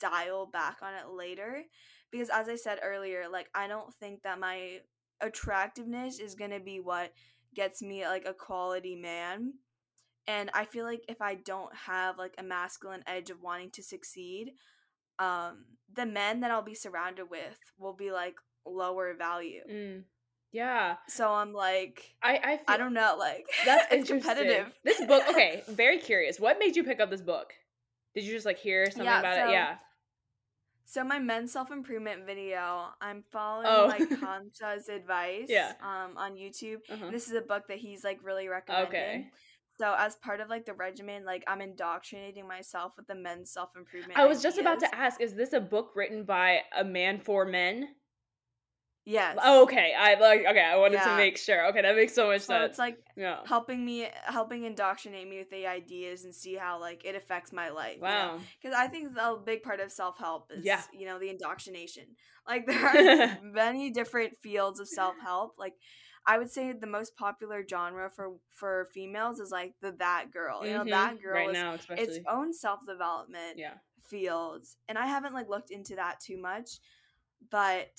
dial back on it later because as I said earlier, like I don't think that my attractiveness is gonna be what gets me like a quality man. And I feel like if I don't have like a masculine edge of wanting to succeed, um the men that I'll be surrounded with will be like lower value. Mm. Yeah. So I'm like I I, I don't know, like That's it's interesting. competitive. This book, okay, very curious. What made you pick up this book? Did you just like hear something Yeah, about so- it? Yeah. So my men's self improvement video, I'm following Oh. like Hamza's advice Yeah. um on YouTube. Uh-huh. This is a book that he's like really recommending. Okay. So as part of like the regimen, like I'm indoctrinating myself with the men's self improvement. I was just about to ask, is this a book written by a man for men? Yes. Oh, okay. I like. Okay, I wanted Yeah. to make sure. Okay, that makes so much So sense. it's like yeah. helping me, helping indoctrinate me with the ideas and see how like it affects my life. Wow. Because I think a big part of self help is, Yeah. you know, the indoctrination. Like there are many different fields of self help. Like I would say the most popular genre for for females is like the that girl. You know, Mhm. that girl right is now, its own self development yeah. fields and i haven't like looked into that too much but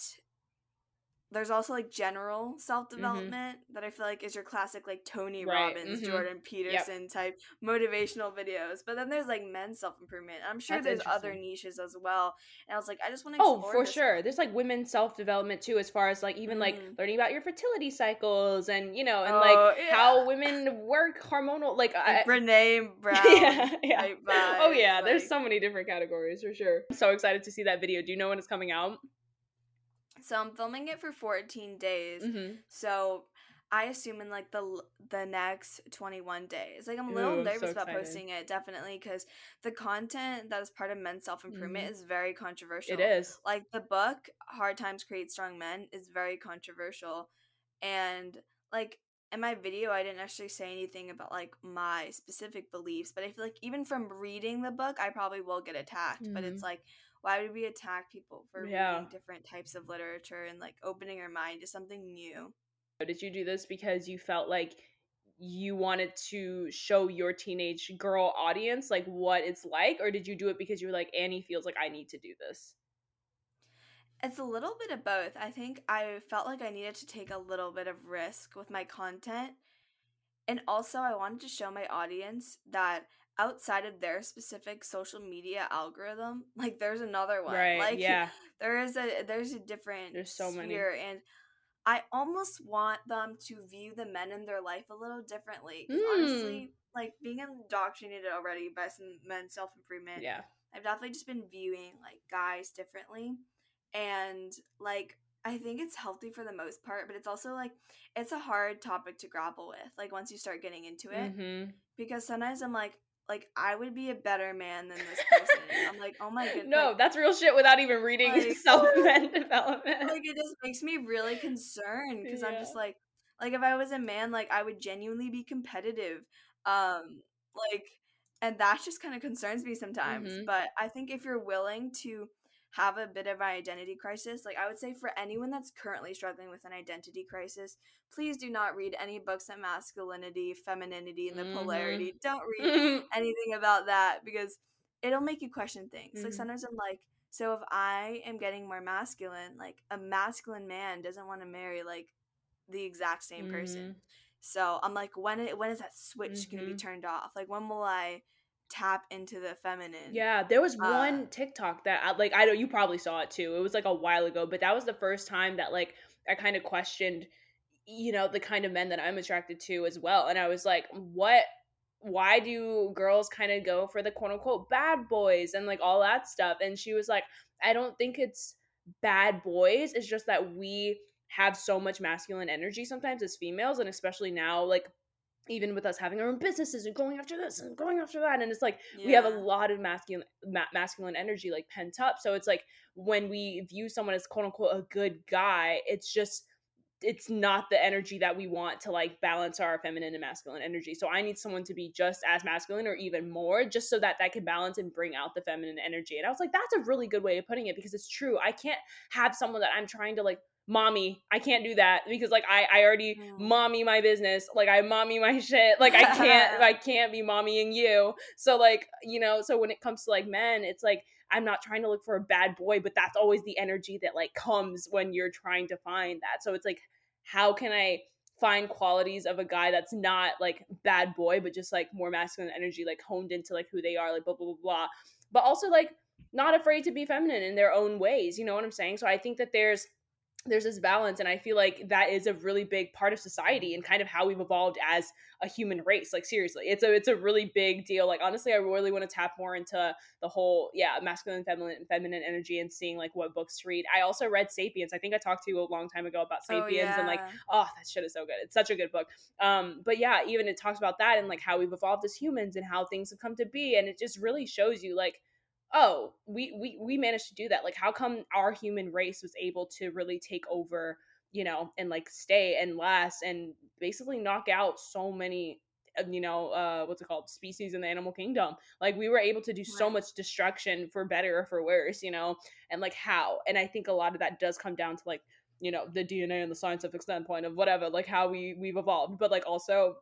there's also like general self-development that i feel like is your classic like tony Mm-hmm. Right, robbins mhm. jordan peterson type motivational videos but then there's like men's self-improvement i'm sure That's there's other niches as well and i was like i just want to Oh, for sure. one. There's like women's self development too, as far as like even like Mhm. learning about your fertility cycles and you know and Oh, like how women work hormonal. Like, I, like Brene Brown yeah, yeah. oh yeah, there's so many different categories for sure. I'm so excited to see that video. Do you know when it's coming out? So i'm filming it for 14 days Mm-hmm. So I assume in like the the next 21 days. Like I'm a little Ooh, I'm so nervous about posting it definitely cuz the content that is part of men's self-improvement Mhm. is very controversial. It is. Like the book Hard Times Create Strong Men is very controversial and like in my video I didn't actually say anything about like my specific beliefs, but I feel like even from reading the book I probably will get attacked, but it's like why would we attack people for Yeah. reading different types of literature and like opening our mind to something new? Oh, did you do this because you felt like you wanted to show your teenage girl audience like what it's like, or did you do it because you were like Annie feels like I need to do this? It's a little bit of both. I think I felt like I needed to take a little bit of risk with my content. And also, I wanted to show my audience that outside of their specific social media algorithm, like there's another one. Right? Like yeah. there is a there's a different There's so many. and I almost want them to view the men in their life a little differently Mm. honestly, like being indoctrinated already by some men's self improvement, Yeah. I've definitely just been viewing like guys differently. And like I think it's healthy for the most part, but it's also like it's a hard topic to grapple with, like once you start getting into it. Mm-hmm. Because sometimes I'm like, like I would be a better man than this person. I'm like, oh my goodness. No, that's real shit without even reading like- self development. like it just makes me really concerned because I'm just like like if I was a man like I would genuinely be competitive um like and that just kind of concerns me sometimes Mhm. but I think if you're willing to have a bit of an identity crisis like I would say for anyone that's currently struggling with an identity crisis please do not read any books on masculinity femininity and the Mhm. polarity don't read anything about that because it'll make you question things. Like Mhm. sometimes I'm like, so if I am getting more masculine, like a masculine man doesn't want to marry like the exact same person. So I'm like, when it, when is that switch gonna be Mhm. turned off? Like when will I tap into the feminine? Yeah, there was Uh, one TikTok that I, like I know you probably saw it too. It was like a while ago, but that was the first time that like I kind of questioned you know the kind of men that I'm attracted to as well. And I was like, what why do girls kind of go for the quote unquote bad boys and like all that stuff? And she was like, I don't think it's bad boys. It's just that we have so much masculine energy sometimes as females and especially now like even with us having our own businesses and going after this and going after that and it's like we have a lot of masculine ma- masculine energy like pent up so it's like when we view someone as quote unquote a good guy it's just it's not the energy that we want to like balance our feminine and masculine energy so i need someone to be just as masculine or even more just so that that can balance and bring out the feminine energy and i was like that's a really good way of putting it because it's true i can't have someone that i'm trying to like mommy i can't do that because like i i already Mm. mommy my business. Like i mommy my shit. Like i can't i can't be mommying you. So like you know so when it comes to like men it's like i'm not trying to look for a bad boy but that's always the energy that like comes when you're trying to find that. So it's like how can i find qualities of a guy that's not like bad boy but just like more masculine energy like honed into like who they are like blah blah blah blah. But also like not afraid to be feminine in their own ways you know what i'm saying? So i think that there's there's this balance and i feel like that is a really big part of society and kind of how we've evolved as a human race like seriously it's a it's a really big deal like honestly i really want to tap more into the whole yeah masculine feminine feminine energy and seeing like what books to read. I also read sapiens i think i talked to you a long time ago about Oh, sapiens and like oh that shit is so good it's such a good book um but yeah even it talks about that and like how we've evolved as humans and how things have come to be and it just really shows you like oh, we we we managed to do that. Like how come our human race was able to really take over, you know, and like stay and last and basically knock out so many uh, you know uh what's it called species in the animal kingdom like we were able to do so much destruction for better or for worse you know and like how and i think a lot of that does come down to like you know the dna and the scientific standpoint of whatever like how we we've evolved but like also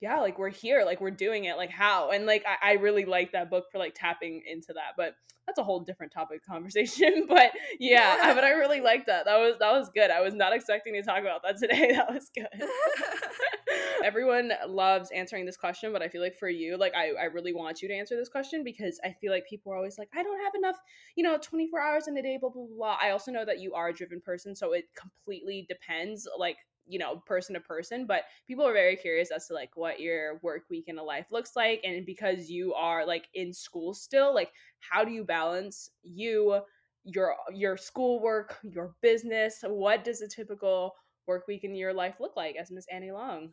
yeah, like we're here, like we're doing it, like how? And like I, I really like that book for like tapping into that. But that's a whole different topic conversation. but yeah, I, but I really like that. That was that was good. I was not expecting to talk about that today. That was good. Everyone loves answering this question, but I feel like for you, like I, I really want you to answer this question because I feel like people are always like, I don't have enough, you know, 24 hours in a day, blah, blah, blah. I also know that you are a driven person, so it completely depends. Like you know person to person but people are very curious as to like what your work week in a life looks like and because you are like in school still like how do you balance you your your schoolwork your business? What does a typical work week in your life look like? As miss annie long.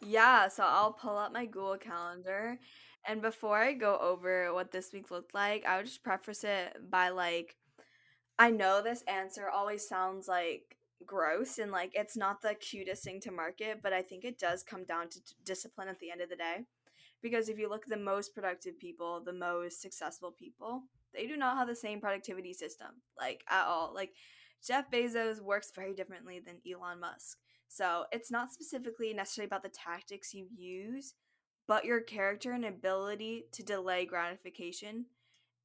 Yeah so i'll pull up my google calendar and before i go over what this week looked like i would just preface it by like i know this answer always sounds like gross and like it's not the cutest thing to market, but I think it does come down to t- discipline at the end of the day. Because if you look at the most productive people, the most successful people, they do not have the same productivity system, like at all. Like Jeff Bezos works very differently than Elon Musk. So it's not specifically necessarily about the tactics you use, but your character and ability to delay gratification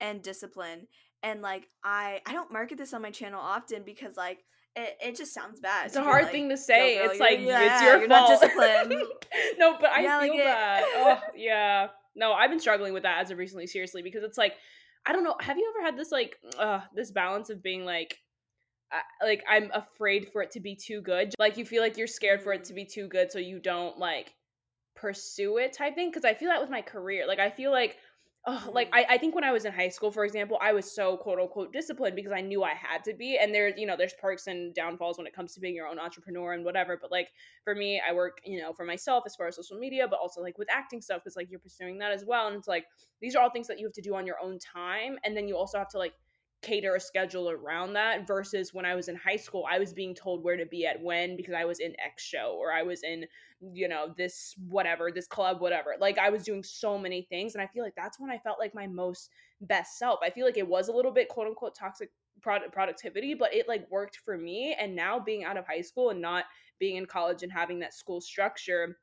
and discipline. And like I I don't market this on my channel often because like it, it just sounds bad. It's a hard like, thing to say. It's like yeah, it's your you're fault. Not disciplined. no, but I yeah, feel like that. oh, yeah. No, I've been struggling with that as of recently, seriously, because it's like I don't know. Have you ever had this like uh this balance of being like uh, like I'm afraid for it to be too good. Like you feel like you're scared for it to be too good so you don't like pursue it type thing because I feel that with my career. Like I feel like oh, like mm. I, I think when I was in high school, for example, I was so quote unquote disciplined because I knew I had to be. And there's, you know, there's perks and downfalls when it comes to being your own entrepreneur and whatever. But like for me, I work, you know, for myself as far as social media, but also like with acting stuff, because like you're pursuing that as well. And it's like these are all things that you have to do on your own time. And then you also have to like cater a schedule around that versus when I was in high school, I was being told where to be at when because I was in X show or I was in, you know, this whatever, this club, whatever. Like I was doing so many things. And I feel like that's when I felt like my most best self. I feel like it was a little bit quote unquote toxic product productivity, but it like worked for me. And now being out of high school and not being in college and having that school structure,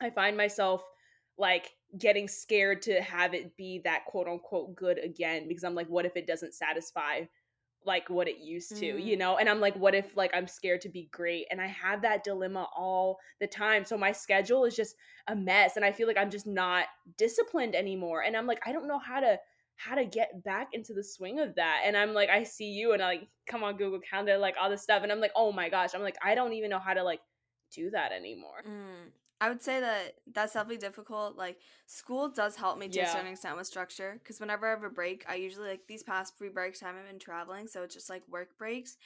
I find myself like getting scared to have it be that quote unquote good again because I'm like, what if it doesn't satisfy like what it used to, mm. you know? And I'm like, what if like I'm scared to be great? And I have that dilemma all the time. So my schedule is just a mess and I feel like I'm just not disciplined anymore. And I'm like, I don't know how to how to get back into the swing of that. And I'm like, I see you and I like come on Google Calendar, like all this stuff. And I'm like, oh my gosh. I'm like, I don't even know how to like do that anymore. Mm. I would say that that's definitely difficult. Like school does help me to yeah. a certain extent with structure because whenever I have a break, I usually like these past three breaks I haven't been traveling, so it's just like work breaks.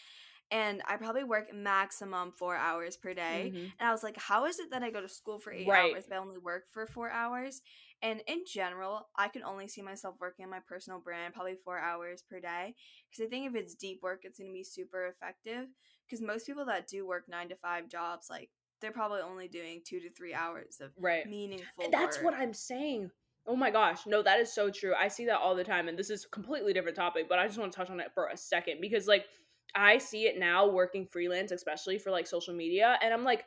And I probably work maximum four hours per day. Mm-hmm. And I was like, how is it that I go to school for eight right. hours but I only work for four hours? And in general, I can only see myself working on my personal brand probably four hours per day. Because I think if it's deep work, it's going to be super effective. Because most people that do work nine to five jobs, like they're probably only doing two to three hours of right. meaningful. That's work. what I'm saying. Oh my gosh, no, that is so true. I see that all the time, and this is completely different topic, but I just want to touch on it for a second because like I see it now working freelance, especially for like social media, and I'm like.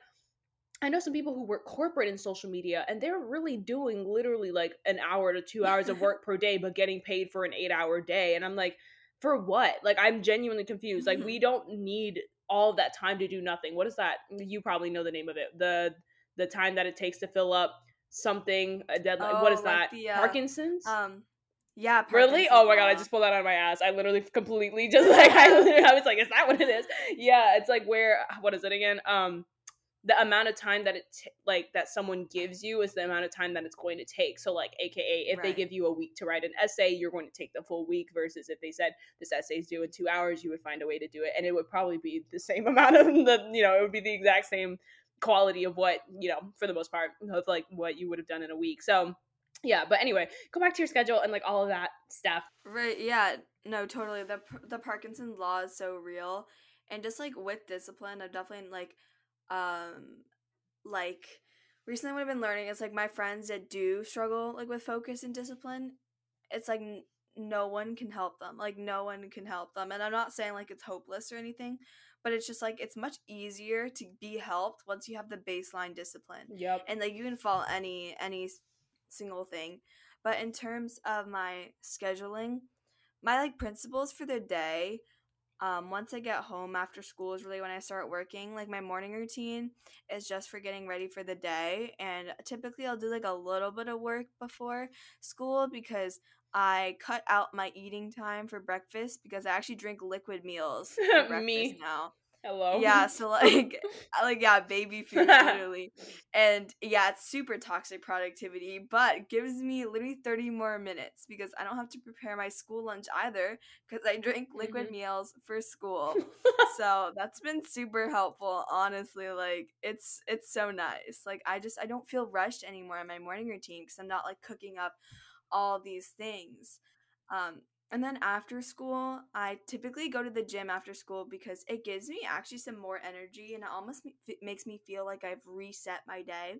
I know some people who work corporate in social media and they're really doing literally like an hour to two hours of work per day, but getting paid for an eight hour day. And I'm like, for what? Like, I'm genuinely confused. Like, mm-hmm. we don't need all that time to do nothing. What is that? You probably know the name of it. The the time that it takes to fill up something a deadline. Oh, what is oh, like that? The, uh, Parkinson's? Um yeah, Parkinson's really? Oh my god, I just pulled that out of my ass. I literally completely just like I, I was like, is that what it is? Yeah, it's like where what is it again? Um the amount of time that it t- like that someone gives you is the amount of time that it's going to take so like aka if right. they give you a week to write an essay you're going to take the full week versus if they said this essay is due in two hours you would find a way to do it and it would probably be the same amount of the you know it would be the exact same quality of what you know for the most part of like what you would have done in a week so yeah, but anyway, go back to your schedule and like all of that stuff. Right. Yeah. No, totally. The the Parkinson's law is so real, and just like with discipline, I've definitely like, um, like recently what I've been learning is like my friends that do struggle like with focus and discipline, it's like n- no one can help them. Like no one can help them, and I'm not saying like it's hopeless or anything, but it's just like it's much easier to be helped once you have the baseline discipline Yep. and like you can follow any any single thing but in terms of my scheduling my like principles for the day um once i get home after school is really when i start working like my morning routine is just for getting ready for the day and typically i'll do like a little bit of work before school because i cut out my eating time for breakfast because i actually drink liquid meals for breakfast Me. now Hello. yeah, so like like yeah, baby food literally. and yeah, it's super toxic productivity, but gives me literally 30 more minutes because I don't have to prepare my school lunch either cuz I drink liquid Mhm. meals for school. so, that's been super helpful, honestly. Like it's it's so nice. Like I just I don't feel rushed anymore in my morning routine cuz I'm not like cooking up all these things. Um and then after school, I typically go to the gym after school because it gives me actually some more energy and it almost makes me feel like I've reset my day.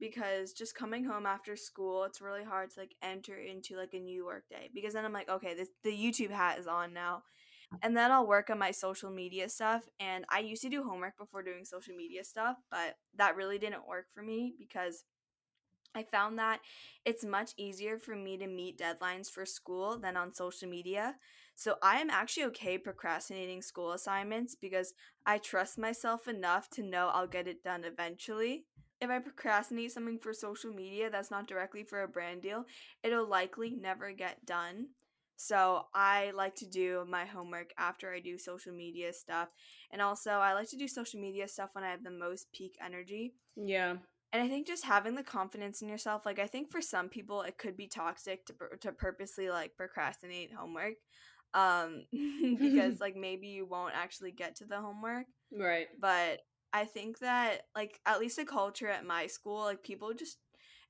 Because just coming home after school, it's really hard to like enter into like a new work day. Because then I'm like, okay, this the YouTube hat is on now. Mm. And then I'll work on my social media stuff. And I used to do homework before doing social media stuff, but that really didn't work for me because I found that it's much easier for me to meet deadlines for school than on social media. So I am actually okay procrastinating school assignments because I trust myself enough to know I'll get it done eventually. If I procrastinate something for social media that's not directly for a brand deal, it'll likely never get done. So I like to do my homework after I do social media stuff. And also, I like to do social media stuff when I have the most peak energy. yeah. And I think just having the confidence in yourself, like I think for some people it could be toxic to to purposely like procrastinate homework, um, because like maybe you won't actually get to the homework. Right. But I think that like at least the culture at my school, like people just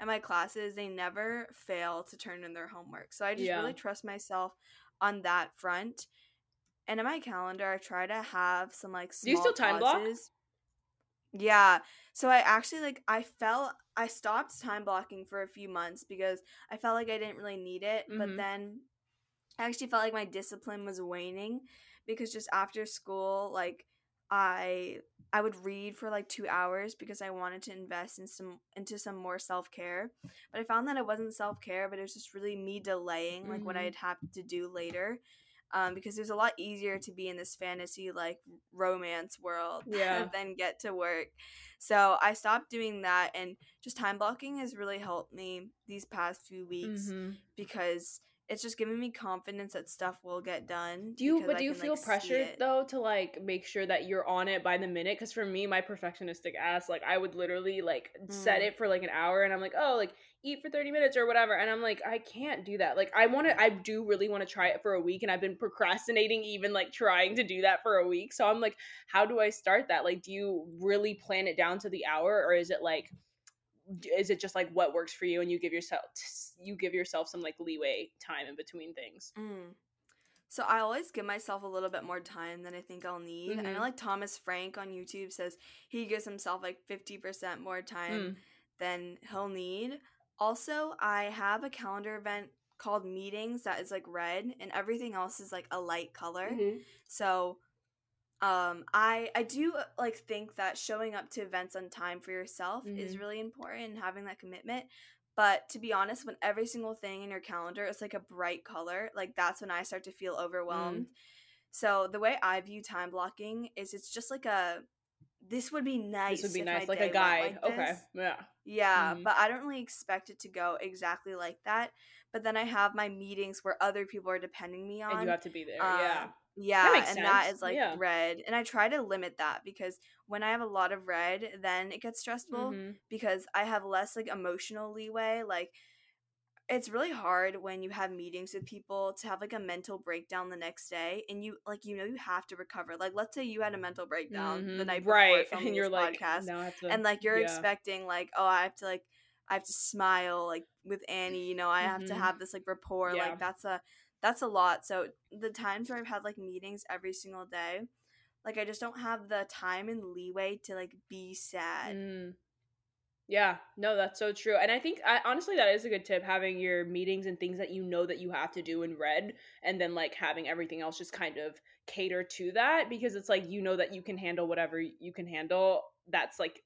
in my classes, they never fail to turn in their homework. So I just Yeah. really trust myself on that front. And in my calendar, I try to have some like Do you still time block? Yeah. So I actually like I felt I stopped time blocking for a few months because I felt like I didn't really need it, Mhm. but then I actually felt like my discipline was waning because just after school like I I would read for like 2 hours because I wanted to invest in some into some more self-care. But I found that it wasn't self-care, but it was just really me delaying like what Mhm. I'd have to do later. Um, because it was a lot easier to be in this fantasy like romance world Yeah. than get to work. So I stopped doing that and just time blocking has really helped me these past few weeks Mhm. because it's just giving me confidence that stuff will get done. Do you but I do you can, feel like, pressured though to like make sure that you're on it by the minute? Because for me, my perfectionistic ass, like I would literally like set Mm. it for like an hour, and I'm like, oh, like eat for thirty minutes or whatever, and I'm like, I can't do that. Like I want to, I do really want to try it for a week, and I've been procrastinating even like trying to do that for a week. So I'm like, how do I start that? Like, do you really plan it down to the hour, or is it like? Is it just like what works for you, and you give yourself you give yourself some like leeway time in between things? Mm. So I always give myself a little bit more time than I think I'll need. I Mhm. know like Thomas Frank on YouTube says he gives himself like 50% more time Mm. than he'll need. Also, I have a calendar event called meetings that is like red and everything else is like a light color. Mhm. So um I I do uh, like think that showing up to events on time for yourself is Mhm. really important and having that commitment. But to be honest, when every single thing in your calendar is like a bright color, like that's when I start to feel overwhelmed. So the way I view time blocking is it's just like a this would be nice. This would be nice, like a guide. like okay, yeah. Yeah, Mhm. but I don't really expect it to go exactly like that. But then I have my meetings where other people are depending me on. And you have to be there. Uh, yeah. Yeah, makes and that sense, is like yeah. red. And I try to limit that because when I have a lot of red, then it gets stressful Mhm. because I have less like emotional leeway. Like it's really hard when you have meetings with people to have like a mental breakdown the next day and you like you know you have to recover. Like let's say you had a mental breakdown the Mhm. night before right, and you're like, podcast now I have to. and like you're yeah. expecting like oh I have to like I have to smile like with Annie, you know, I have to Mhm. have this like rapport. Yeah. Like that's a that's a lot. So the times where I've had like meetings every single day, like I just don't have the time and leeway to like be sad. Mm. Yeah, no, that's so true. And I think I, honestly that is a good tip having your meetings and things that you know that you have to do in red and then like having everything else just kind of cater to that because it's like you know that you can handle whatever you can handle. That's like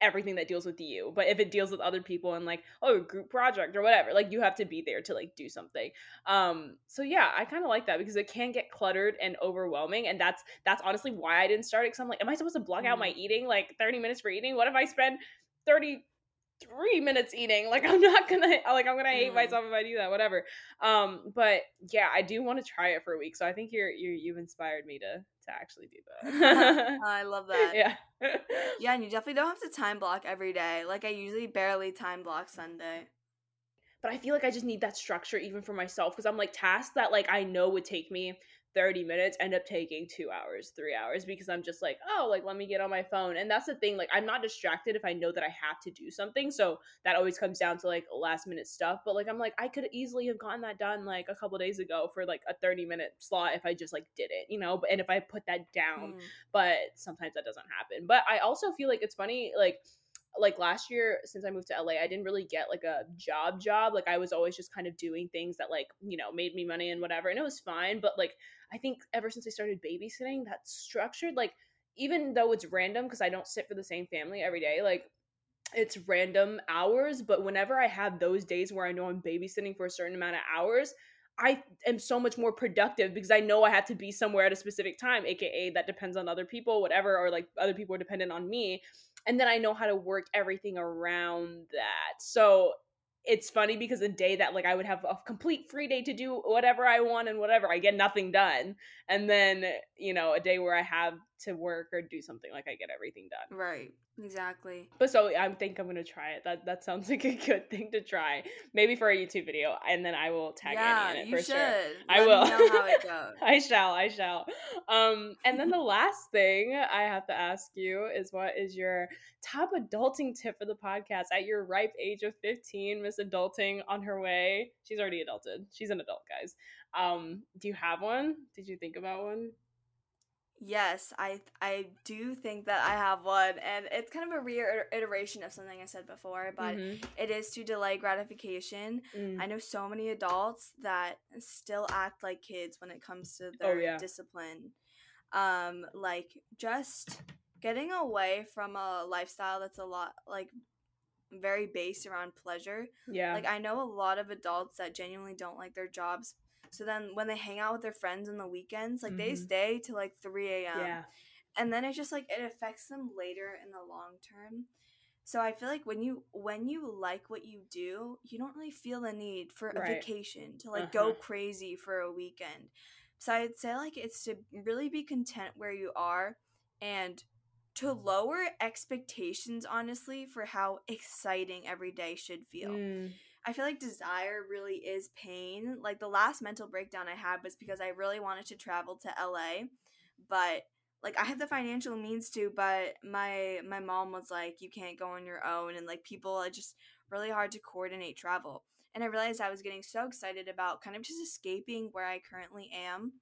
everything that deals with you. But if it deals with other people and like, oh, a group project or whatever, like you have to be there to like do something. Um so yeah, I kind of like that because it can get cluttered and overwhelming and that's that's honestly why I didn't start it cuz I'm like, am I supposed to block out my eating like 30 minutes for eating? What if I spend 33 minutes eating? Like I'm not to like I'm to hate Mhm. myself if I do that, whatever. Um but yeah, I do want to try it for a week. So I think you're you you've inspired me to to actually do that. I love that. yeah. Yeah, and you definitely don't have to time block every day. Like I usually barely time block Sunday. but I feel like I just need that structure even for myself because I'm like tasks that like I know would take me 30 minutes end up taking two hours, three hours because I'm just like, oh, like let me get on my phone. And that's the thing, like I'm not distracted if I know that I have to do something. So that always comes down to like last minute stuff. But like I'm like, I could easily have gotten that done like a couple days ago for like a 30 minute slot if I just like did it, you know, but and if I put that down Mm. but sometimes that doesn't happen. But I also feel like it's funny, like like last year since I moved to LA, I didn't really get like a job job. Like I was always just kind of doing things that like, you know, made me money and whatever. And it was fine. But like I think ever since I started babysitting, that structured, like even though it's random because I don't sit for the same family every day, like it's random hours, but whenever I have those days where I know I'm babysitting for a certain amount of hours, I am so much more productive because I know I have to be somewhere at a specific time, aka that depends on other people, whatever, or like other people are dependent on me. And then I know how to work everything around that. So it's funny because a day that like I would have a complete free day to do whatever I want and whatever, I get nothing done. And then, you know, a day where I have to work or do something, like I get everything done. Right. Exactly. But so I think I'm gonna try it. That that sounds like a good thing to try. Maybe for a YouTube video, and then I will tag yeah, Annie in it for should. sure. Let I will. know how it goes. I shall. I shall. Um, and then the last thing I have to ask you is what is your top adulting tip for the podcast at your ripe age of 15, Miss Adulting on her way? She's already adulted. She's an adult, guys. Um, do you have one? Did you think about one? Yes, I I do think that I have one, and it's kind of a reiteration of something I said before, but Mhm. it is to delay gratification. Mm. I know so many adults that still act like kids when it comes to Oh, their yeah. discipline. Um, like just getting away from a lifestyle that's a lot like very based around pleasure. yeah. Like I know a lot of adults that genuinely don't like their jobs. So then when they hang out with their friends on the weekends, like they Mhm. stay till like 3 a.m. yeah. And then it's just like it affects them later in the long term. So I feel like when you when you like what you do, you don't really feel the need for a Right. vacation to like go Uh-huh. crazy for a weekend. So I'd say like it's to really be content where you are and to lower expectations honestly for how exciting every day should feel. Mm. I feel like desire really is pain. Like the last mental breakdown I had was because I really wanted to travel to LA, but like I had the financial means to, but my my mom was like, you can't go on your own, and like people are just really hard to coordinate travel. And I realized I was getting so excited about kind of just escaping where I currently am.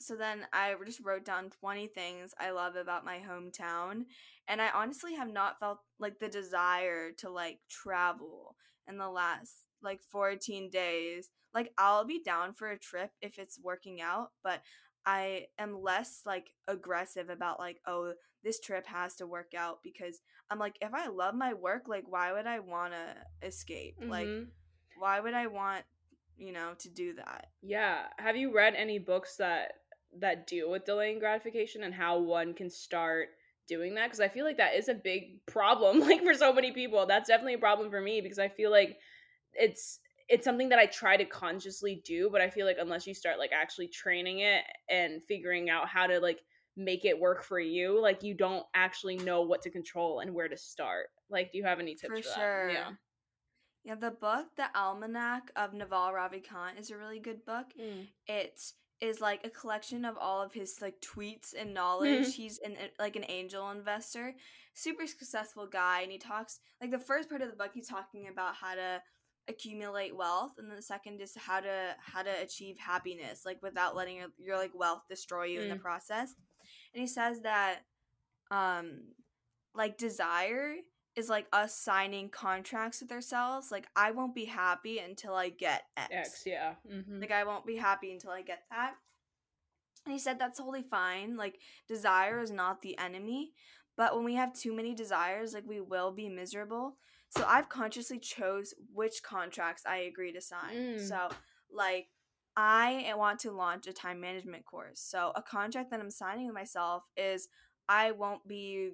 So then I just wrote down 20 things I love about my hometown. And I honestly have not felt like the desire to like travel in the last like 14 days. Like I'll be down for a trip if it's working out, but I am less like aggressive about like, oh, this trip has to work out because I'm like, if I love my work, like, why would I want to escape? Like, Mhm. why would I want, you know, to do that? Yeah. Have you read any books that that deal with delaying gratification and how one can start doing that? Because I feel like that is a big problem, like for so many people. That's definitely a problem for me because I feel like it's it's something that I try to consciously do, but I feel like unless you start like actually training it and figuring out how to like make it work for you, like you don't actually know what to control and where to start. Like, do you have any tips for, For that? sure. Yeah. Yeah, the book, The Almanac of Naval Ravikant, is a really good book. Mm. It is like a collection of all of his like tweets and knowledge. He's an like an angel investor, super successful guy, and he talks like the first part of the book. He's talking about how to accumulate wealth, and then the second is how to how to achieve happiness, like without letting your, your like wealth destroy you mm. in the mm. process. And he says that, um, like desire is like us signing contracts with ourselves. Like I won't be happy until I get X. X, yeah. Mm-hmm. Like I won't be happy until I get that. And he said that's totally fine. Like desire is not the enemy, but when we have too many desires, like we will be miserable. So I've consciously chose which contracts I agree to sign. Mm. So like I want to launch a time management course. So a contract that I'm signing with myself is I won't be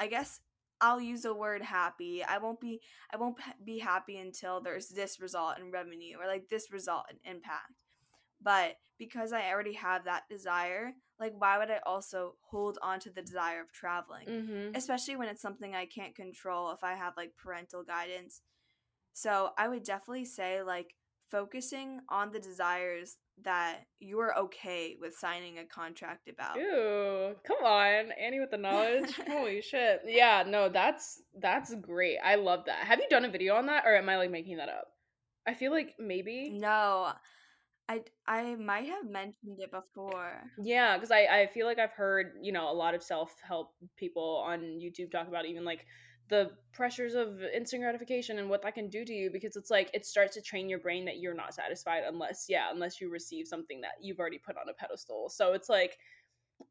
I guess I'll use the word happy. I won't be I won't be happy until there's this result in revenue or like this result in impact. But because I already have that desire, like why would I also hold on to the desire of traveling? Mm-hmm. Especially when it's something I can't control if I have like parental guidance. So I would definitely say like focusing on the desires that you're okay with signing a contract about. Ooh, come on, Annie with the knowledge. Holy shit. Yeah, no, that's that's great. I love that. Have you done a video on that or am I like making that up? I feel like maybe. No. I I might have mentioned it before. Yeah, cuz I I feel like I've heard, you know, a lot of self-help people on YouTube talk about even like the pressures of instant gratification and what that can do to you because it's like it starts to train your brain that you're not satisfied unless yeah unless you receive something that you've already put on a pedestal. So it's like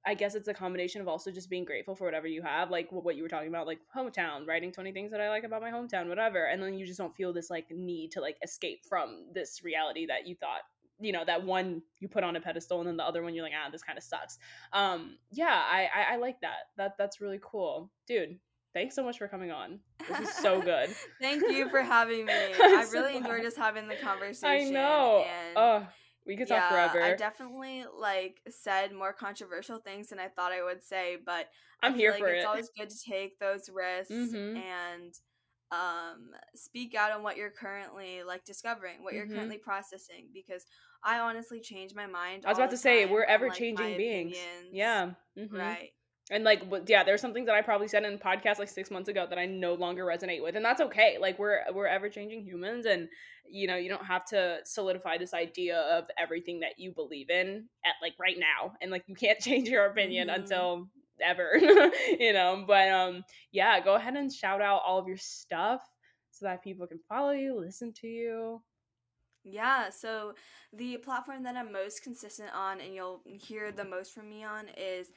i guess it's a combination of also just being grateful for whatever you have like what you were talking about like hometown writing 20 things that i like about my hometown whatever and then you just don't feel this like need to like escape from this reality that you thought you know that one you put on a pedestal and then the other one you're like ah this kind of sucks. Um yeah I, I i like that. That that's really cool. Dude thanks so much for coming on. This is so good. Thank you for having me. I really enjoyed just having the conversation. I know. And oh, we could talk yeah, forever. I definitely like said more controversial things than I thought I would say, but I'm here like for it's it. It's always good to take those risks mm-hmm. and um speak out on what you're currently like discovering, what you're mm-hmm. currently processing because I honestly change my mind. I was about to say we're ever changing like, beings. Opinions. Yeah. Mm-hmm. Right and like yeah there's some things that i probably said in podcast like six months ago that i no longer resonate with and that's okay like we're we're ever changing humans and you know you don't have to solidify this idea of everything that you believe in at like right now and like you can't change your opinion mm-hmm. until ever you know but um yeah go ahead and shout out all of your stuff so that people can follow you listen to you yeah, so the platform that I'm most consistent on and you'll hear the most from me on is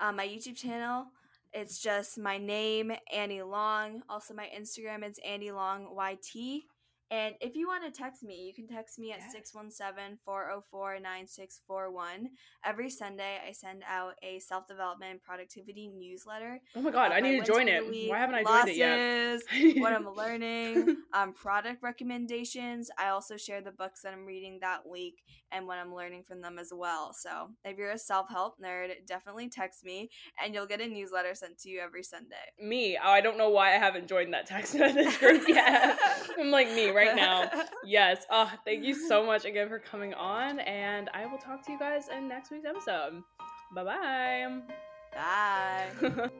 um, my YouTube channel. It's just my name, Annie Long. Also, my Instagram is Annie Long YT. And if you want to text me, you can text me at 617 404 9641. Every Sunday, I send out a self development productivity newsletter. Oh my God, I need to join it. Why haven't I joined it yet? what I'm learning, um, product recommendations. I also share the books that I'm reading that week and what I'm learning from them as well. So if you're a self help nerd, definitely text me and you'll get a newsletter sent to you every Sunday. Me? Oh, I don't know why I haven't joined that text message group yet. I'm like me right now. Yes. Oh, thank you so much again for coming on. And I will talk to you guys in next week's episode. Bye-bye. Bye.